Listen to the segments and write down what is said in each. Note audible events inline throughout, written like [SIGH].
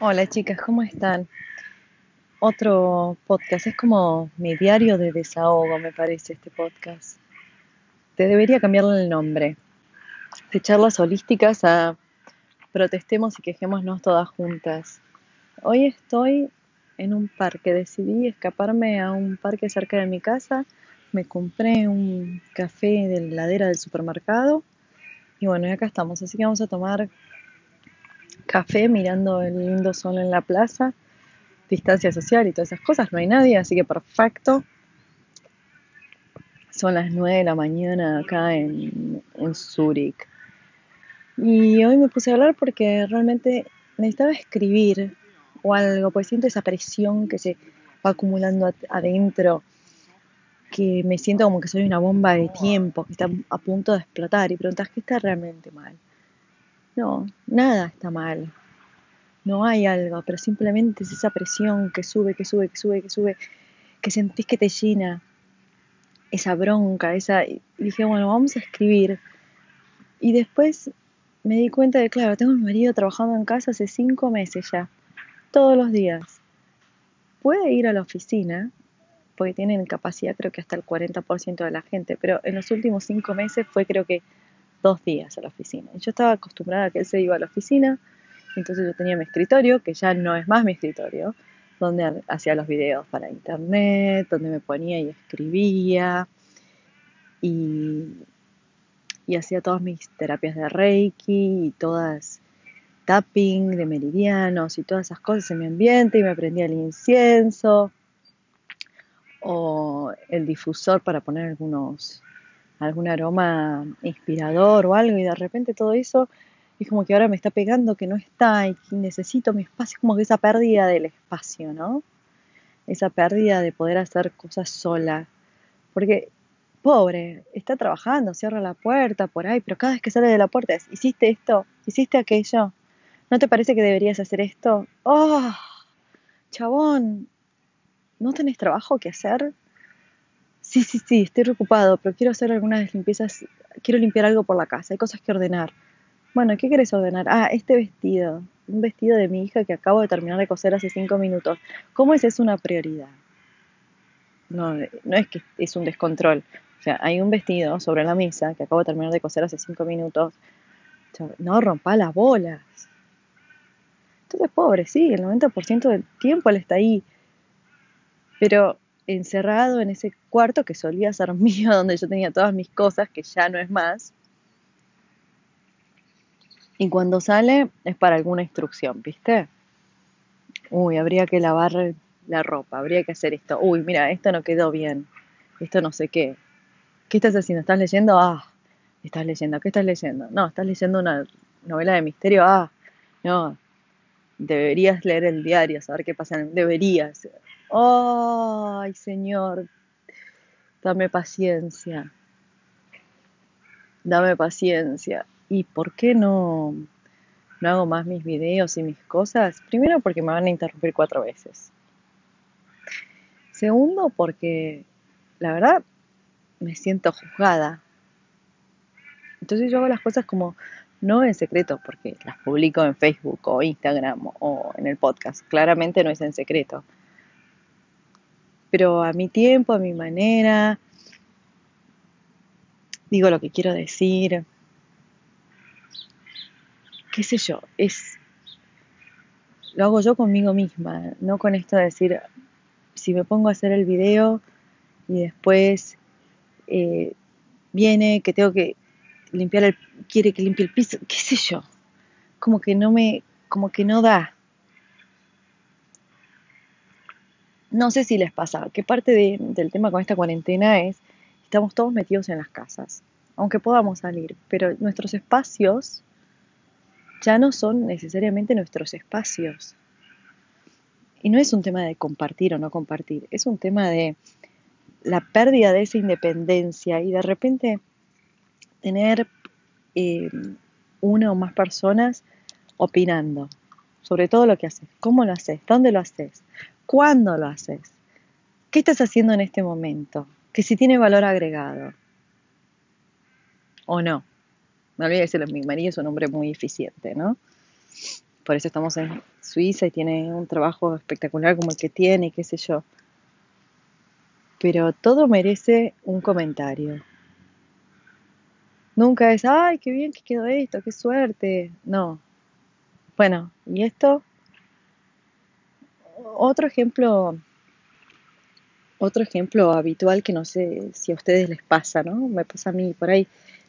Hola chicas, ¿cómo están? Otro podcast, es como mi diario de desahogo, me parece este podcast. Te debería cambiarle el nombre. De charlas holísticas a protestemos y quejémonos todas juntas. Hoy estoy en un parque, decidí escaparme a un parque cerca de mi casa, me compré un café de la ladera del supermercado y bueno, y acá estamos, así que vamos a tomar café mirando el lindo sol en la plaza, distancia social y todas esas cosas, no hay nadie, así que perfecto. Son las 9 de la mañana acá en, en Zúrich. Y hoy me puse a hablar porque realmente necesitaba escribir o algo, pues siento esa presión que se va acumulando adentro, que me siento como que soy una bomba de tiempo, que está a punto de explotar y preguntas, ¿qué está realmente mal? No, nada está mal. No hay algo, pero simplemente es esa presión que sube, que sube, que sube, que sube, que sentís que te llena, esa bronca, esa... Y dije, bueno, vamos a escribir. Y después me di cuenta de, claro, tengo a mi marido trabajando en casa hace cinco meses ya, todos los días. Puede ir a la oficina, porque tienen capacidad creo que hasta el 40% de la gente, pero en los últimos cinco meses fue creo que dos días a la oficina. Yo estaba acostumbrada a que él se iba a la oficina, entonces yo tenía mi escritorio, que ya no es más mi escritorio, donde hacía los videos para internet, donde me ponía y escribía, y, y hacía todas mis terapias de Reiki y todas tapping de meridianos y todas esas cosas en mi ambiente y me prendía el incienso o el difusor para poner algunos algún aroma inspirador o algo y de repente todo eso es como que ahora me está pegando que no está y necesito mi espacio, como que esa pérdida del espacio, ¿no? Esa pérdida de poder hacer cosas sola. Porque, pobre, está trabajando, cierra la puerta por ahí, pero cada vez que sale de la puerta es, hiciste esto, hiciste aquello, ¿no te parece que deberías hacer esto? ¡Oh! Chabón, ¿no tenés trabajo que hacer? Sí, sí, sí, estoy preocupado, pero quiero hacer algunas limpiezas, quiero limpiar algo por la casa, hay cosas que ordenar. Bueno, ¿qué quieres ordenar? Ah, este vestido, un vestido de mi hija que acabo de terminar de coser hace cinco minutos. ¿Cómo es eso una prioridad? No, no es que es un descontrol. O sea, hay un vestido sobre la mesa que acabo de terminar de coser hace cinco minutos. No rompa las bolas. Entonces, pobre, sí, el 90% del tiempo él está ahí. Pero encerrado en ese cuarto que solía ser [LAUGHS] mío, donde yo tenía todas mis cosas, que ya no es más. Y cuando sale es para alguna instrucción, ¿viste? Uy, habría que lavar la ropa, habría que hacer esto. Uy, mira, esto no quedó bien. Esto no sé qué. ¿Qué estás haciendo? ¿Estás leyendo? Ah, estás leyendo. ¿Qué estás leyendo? No, estás leyendo una novela de misterio. Ah, no. Deberías leer el diario, saber qué pasa. Deberías. Ay, Señor, dame paciencia. Dame paciencia. ¿Y por qué no, no hago más mis videos y mis cosas? Primero porque me van a interrumpir cuatro veces. Segundo porque la verdad me siento juzgada. Entonces yo hago las cosas como no en secreto, porque las publico en Facebook o Instagram o en el podcast. Claramente no es en secreto pero a mi tiempo, a mi manera, digo lo que quiero decir, qué sé yo, es, lo hago yo conmigo misma, no con esto de decir, si me pongo a hacer el video y después eh, viene que tengo que limpiar el, quiere que limpie el piso, qué sé yo, como que no me, como que no da, No sé si les pasa, que parte del tema con esta cuarentena es, estamos todos metidos en las casas, aunque podamos salir, pero nuestros espacios ya no son necesariamente nuestros espacios. Y no es un tema de compartir o no compartir, es un tema de la pérdida de esa independencia y de repente tener eh, una o más personas opinando sobre todo lo que haces, cómo lo haces, dónde lo haces, ¿Cuándo lo haces? ¿Qué estás haciendo en este momento? Que si tiene valor agregado. ¿O no? Me olvidé decirlo, mi marido es un hombre muy eficiente, ¿no? por eso estamos en Suiza y tiene un trabajo espectacular como el que tiene qué sé yo. Pero todo merece un comentario. Nunca es, ay, qué bien que quedó esto, qué suerte. No. Bueno, ¿y esto? Otro ejemplo, otro ejemplo habitual que no sé si a ustedes les pasa, ¿no? Me pasa a mí por ahí.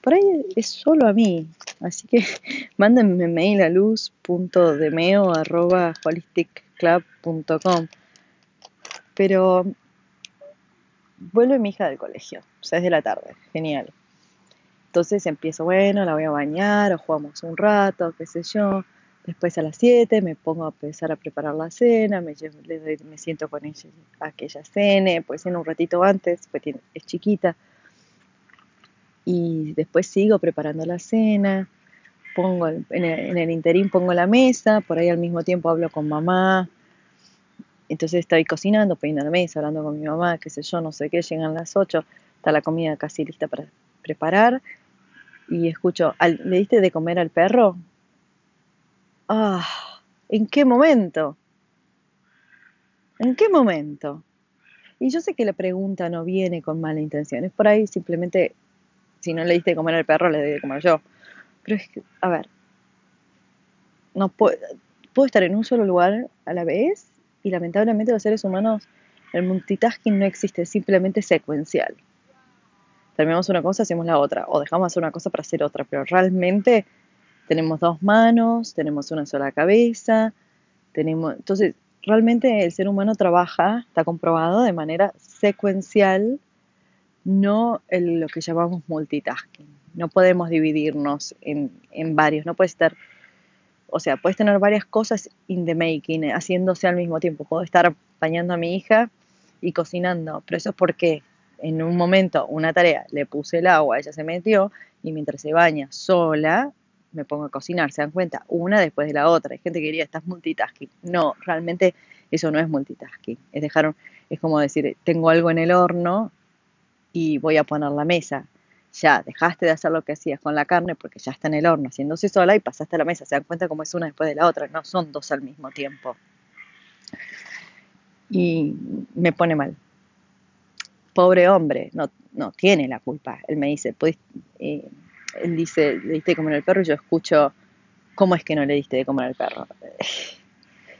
Por ahí es solo a mí. Así que [LAUGHS] mándenme mail a luz.demeo.holisticclub.com. Pero vuelve mi hija del colegio, o sea, es de la tarde, genial. Entonces empiezo, bueno, la voy a bañar o jugamos un rato, qué sé yo. Después a las 7 me pongo a empezar a preparar la cena, me, me siento con ella a que ella pues en un ratito antes, pues es chiquita. Y después sigo preparando la cena, pongo en el, en el interín pongo la mesa, por ahí al mismo tiempo hablo con mamá, entonces estoy cocinando, poniendo la mesa, hablando con mi mamá, qué sé yo, no sé qué, llegan las 8, está la comida casi lista para preparar y escucho, ¿le diste de comer al perro? Ah, ¿en qué momento? ¿En qué momento? Y yo sé que la pregunta no viene con mala intención, es por ahí simplemente, si no le diste de comer al perro, le doy de comer yo. Pero es que, a ver, no puedo, estar en un solo lugar a la vez y lamentablemente los seres humanos, el multitasking no existe, simplemente secuencial. Terminamos una cosa, hacemos la otra, o dejamos hacer una cosa para hacer otra, pero realmente tenemos dos manos, tenemos una sola cabeza, tenemos, entonces realmente el ser humano trabaja, está comprobado de manera secuencial, no lo que llamamos multitasking. No podemos dividirnos en, en varios, no puede estar, o sea, puedes tener varias cosas in the making, haciéndose al mismo tiempo. Puedo estar bañando a mi hija y cocinando, pero eso es porque en un momento una tarea le puse el agua, ella se metió y mientras se baña sola, me pongo a cocinar, ¿se dan cuenta? Una después de la otra. Hay gente que diría, estás multitasking. No, realmente eso no es multitasking. Es dejar, es como decir, tengo algo en el horno y voy a poner la mesa. Ya dejaste de hacer lo que hacías con la carne porque ya está en el horno haciéndose sola y pasaste a la mesa. ¿Se dan cuenta cómo es una después de la otra? No son dos al mismo tiempo. Y me pone mal. Pobre hombre, no, no tiene la culpa. Él me dice, pues, eh, él dice, le diste de comer al perro y yo escucho, ¿cómo es que no le diste de comer al perro? [LAUGHS]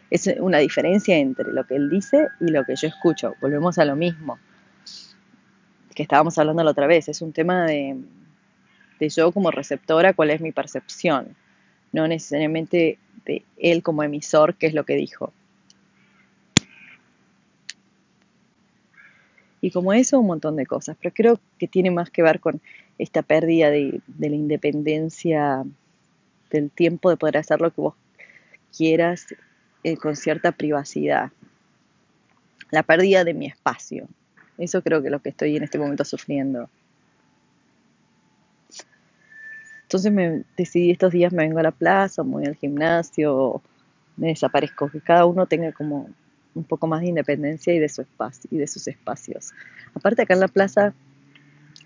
Es una diferencia entre lo que él dice y lo que yo escucho. Volvemos a lo mismo que estábamos hablando la otra vez. Es un tema de, de yo como receptora, cuál es mi percepción, no necesariamente de él como emisor, qué es lo que dijo. Y como eso, un montón de cosas. Pero creo que tiene más que ver con esta pérdida de, la independencia del tiempo de poder hacer lo que vos quieras eh, con cierta privacidad. La pérdida de mi espacio. Eso creo que es lo que estoy en este momento sufriendo. Entonces me decidí estos días me vengo a la plaza, me voy al gimnasio, me desaparezco, que cada uno tenga como un poco más de independencia y de su espacio y de sus espacios. Aparte acá en la plaza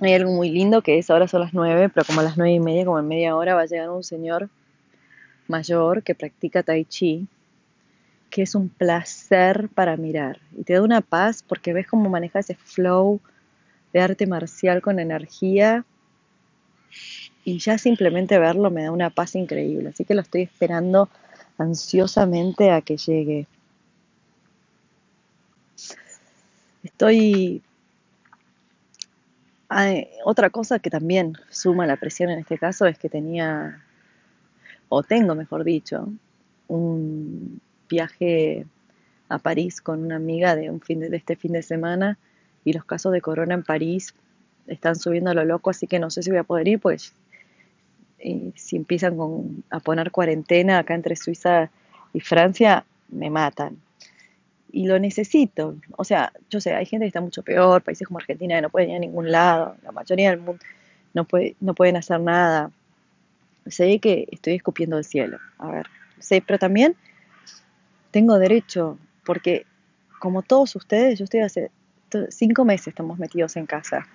hay algo muy lindo que es ahora son las nueve, pero como a las nueve y media, como en media hora, va a llegar un señor mayor que practica tai chi, que es un placer para mirar. Y te da una paz porque ves cómo maneja ese flow de arte marcial con energía. Y ya simplemente verlo me da una paz increíble, así que lo estoy esperando ansiosamente a que llegue. Estoy otra cosa que también suma la presión en este caso es que tenía, o tengo mejor dicho, un viaje a París con una amiga de, un fin de, este fin de semana y los casos de corona en París están subiendo a lo loco, así que no sé si voy a poder ir, pues si empiezan a poner cuarentena acá entre Suiza y Francia, me matan y lo necesito. O sea, yo sé, hay gente que está mucho peor, países como Argentina que no pueden ir a ningún lado, la mayoría del mundo no, puede, no pueden hacer nada. Sé que estoy escupiendo el cielo, a ver, sé, pero también tengo derecho, porque como todos ustedes, yo estoy hace cinco meses estamos metidos en casa.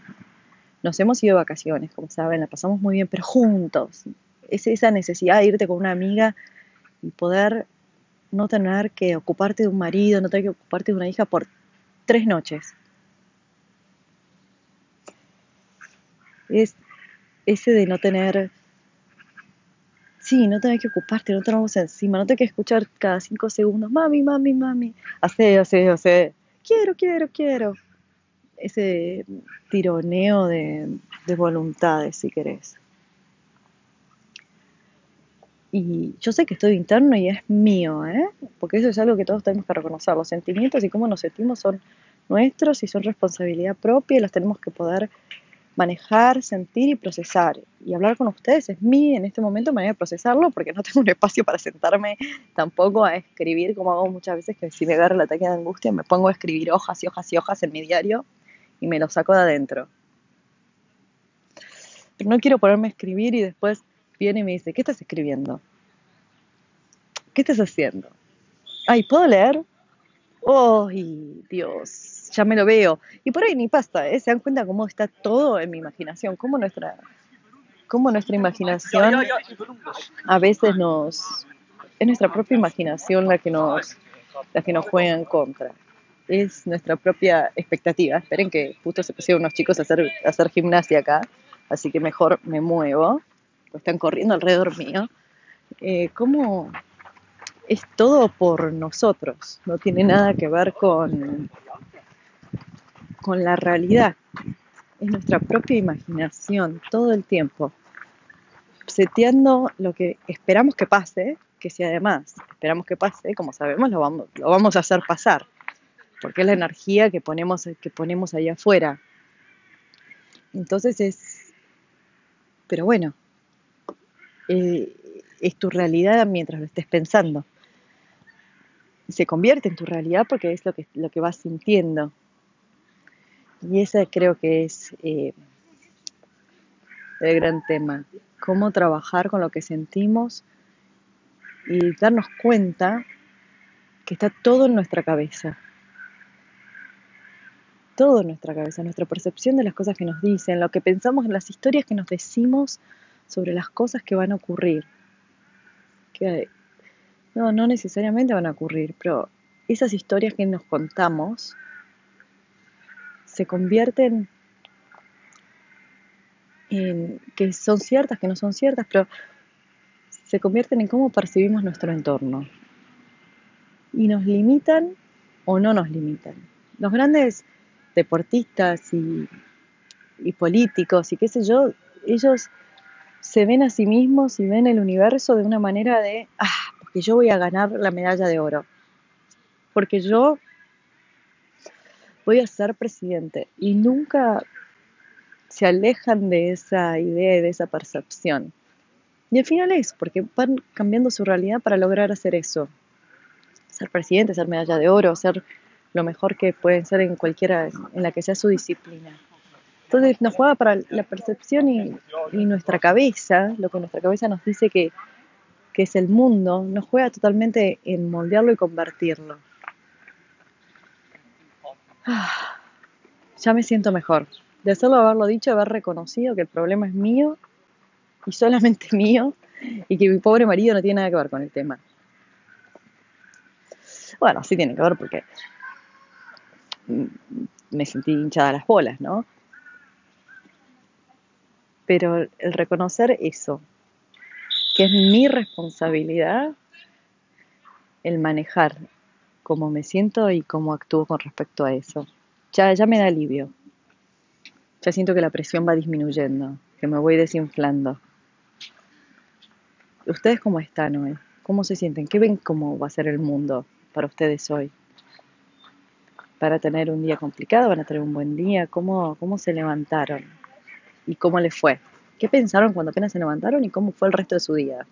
Nos hemos ido de vacaciones, como saben, la pasamos muy bien, pero juntos. Es esa necesidad de irte con una amiga y poder no tener que ocuparte de un marido, no tener que ocuparte de una hija por tres noches. Es ese de no tener, sí, no tener que ocuparte, no tenemos encima, no tener que escuchar cada cinco segundos, mami, mami, mami, hace, hace, hace, quiero, quiero, quiero. Ese tironeo de, de voluntades, si querés. Y yo sé que estoy interno y es mío, ¿eh? porque eso es algo que todos tenemos que reconocer. Los sentimientos y cómo nos sentimos son nuestros y son responsabilidad propia y los tenemos que poder manejar, sentir y procesar. Y hablar con ustedes es mi, en este momento, manera de procesarlo porque no tengo un espacio para sentarme tampoco a escribir como hago muchas veces, que si me agarra el ataque de angustia me pongo a escribir hojas y hojas y hojas en mi diario y me lo saco de adentro. Pero no quiero ponerme a escribir y después viene y me dice, ¿qué estás escribiendo? ¿Qué estás haciendo? Ay, ¿puedo leer? ¡Ay, Dios! Ya me lo veo. Y por ahí ni pasa, ¿eh? Se dan cuenta cómo está todo en mi imaginación, cómo nuestra, cómo nuestra imaginación a veces nos... Es nuestra propia imaginación la que nos, la que nos juega en contra. Es nuestra propia expectativa. Esperen que justo se pusieron unos chicos a hacer, a hacer gimnasia acá, así que mejor me muevo están corriendo alrededor mío, eh, cómo es todo por nosotros, no tiene nada que ver con, con la realidad, es nuestra propia imaginación todo el tiempo, seteando lo que esperamos que pase, que si además esperamos que pase, como sabemos, lo vamos, lo vamos a hacer pasar, porque es la energía que ponemos, que ponemos ahí afuera. Entonces es, pero bueno, eh, es tu realidad mientras lo estés pensando. Se convierte en tu realidad porque es lo que, lo que vas sintiendo. Y ese creo que es eh, el gran tema. Cómo trabajar con lo que sentimos y darnos cuenta que está todo en nuestra cabeza. Todo en nuestra cabeza, nuestra percepción de las cosas que nos dicen, lo que pensamos en las historias que nos decimos sobre las cosas que van a ocurrir. Que no, no necesariamente van a ocurrir, pero esas historias que nos contamos se convierten en que son ciertas, que no son ciertas, pero se convierten en cómo percibimos nuestro entorno. Y nos limitan o no nos limitan. Los grandes deportistas y, y políticos y qué sé yo, ellos se ven a sí mismos y ven el universo de una manera de, ah, porque yo voy a ganar la medalla de oro, porque yo voy a ser presidente y nunca se alejan de esa idea y de esa percepción. Y al final es, porque van cambiando su realidad para lograr hacer eso. Ser presidente, ser medalla de oro, ser lo mejor que pueden ser en cualquiera, en la que sea su disciplina. Entonces nos juega para la percepción y, nuestra cabeza, lo que nuestra cabeza nos dice que, es el mundo, nos juega totalmente en moldearlo y convertirlo. Ah, ya me siento mejor. De solo haberlo dicho, haber reconocido que el problema es mío y solamente [LAUGHS] mío y que mi pobre marido no tiene nada que ver con el tema. Bueno, sí tiene que ver porque me sentí hinchada las bolas, ¿no? Pero el reconocer eso, que es mi responsabilidad, el manejar cómo me siento y cómo actúo con respecto a eso, ya, ya me da alivio. Ya siento que la presión va disminuyendo, que me voy desinflando. ¿Ustedes cómo están hoy? ¿Cómo se sienten? ¿Qué ven cómo va a ser el mundo para ustedes hoy? ¿Para tener un día complicado? ¿Van a tener un buen día? ¿Cómo, cómo se levantaron? Y cómo les fue. ¿Qué pensaron cuando apenas se levantaron y cómo fue el resto de su día?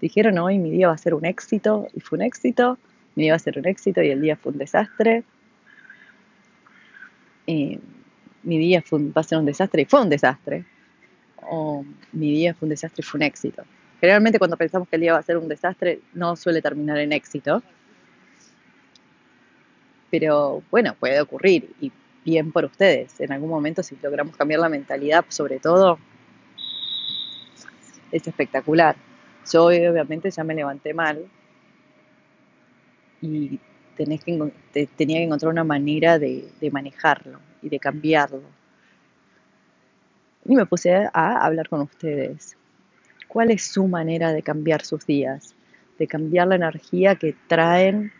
Dijeron hoy mi día va a ser un éxito y fue un éxito, mi día va a ser un éxito y el día fue un desastre. mi día va a ser un desastre y fue un desastre. O mi día fue un desastre y fue un éxito. Generalmente cuando pensamos que el día va a ser un desastre no suele terminar en éxito. Pero bueno, puede ocurrir bien por ustedes. En algún momento, si logramos cambiar la mentalidad, sobre todo, es espectacular. Yo obviamente ya me levanté mal y tenés que, tenía que encontrar una manera de, de manejarlo y de cambiarlo. Y me puse a hablar con ustedes. ¿Cuál es su manera de cambiar sus días? De cambiar la energía que traen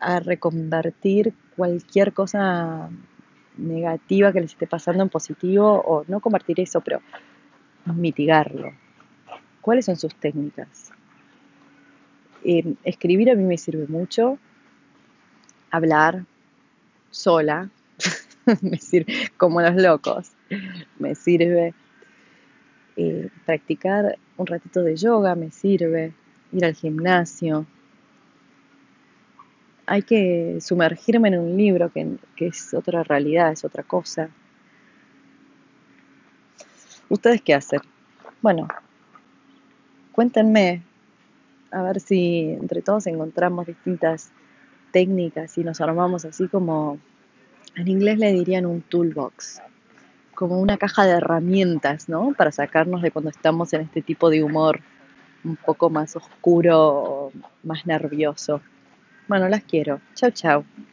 a reconvertir cualquier cosa negativa que les esté pasando en positivo o no convertir eso, pero mitigarlo. ¿Cuáles son sus técnicas? Eh, escribir a mí me sirve mucho. Hablar sola, [LAUGHS] como los locos. Me sirve eh, practicar un ratito de yoga, me sirve ir al gimnasio, hay que sumergirme en un libro que, es otra realidad, es otra cosa. ¿Ustedes qué hacen? Bueno, cuéntenme, a ver si entre todos encontramos distintas técnicas y nos armamos así como, en inglés le dirían un toolbox, como una caja de herramientas, ¿no? Para sacarnos de cuando estamos en este tipo de humor un poco más oscuro, más nervioso. Bueno, las quiero. Chau, chau.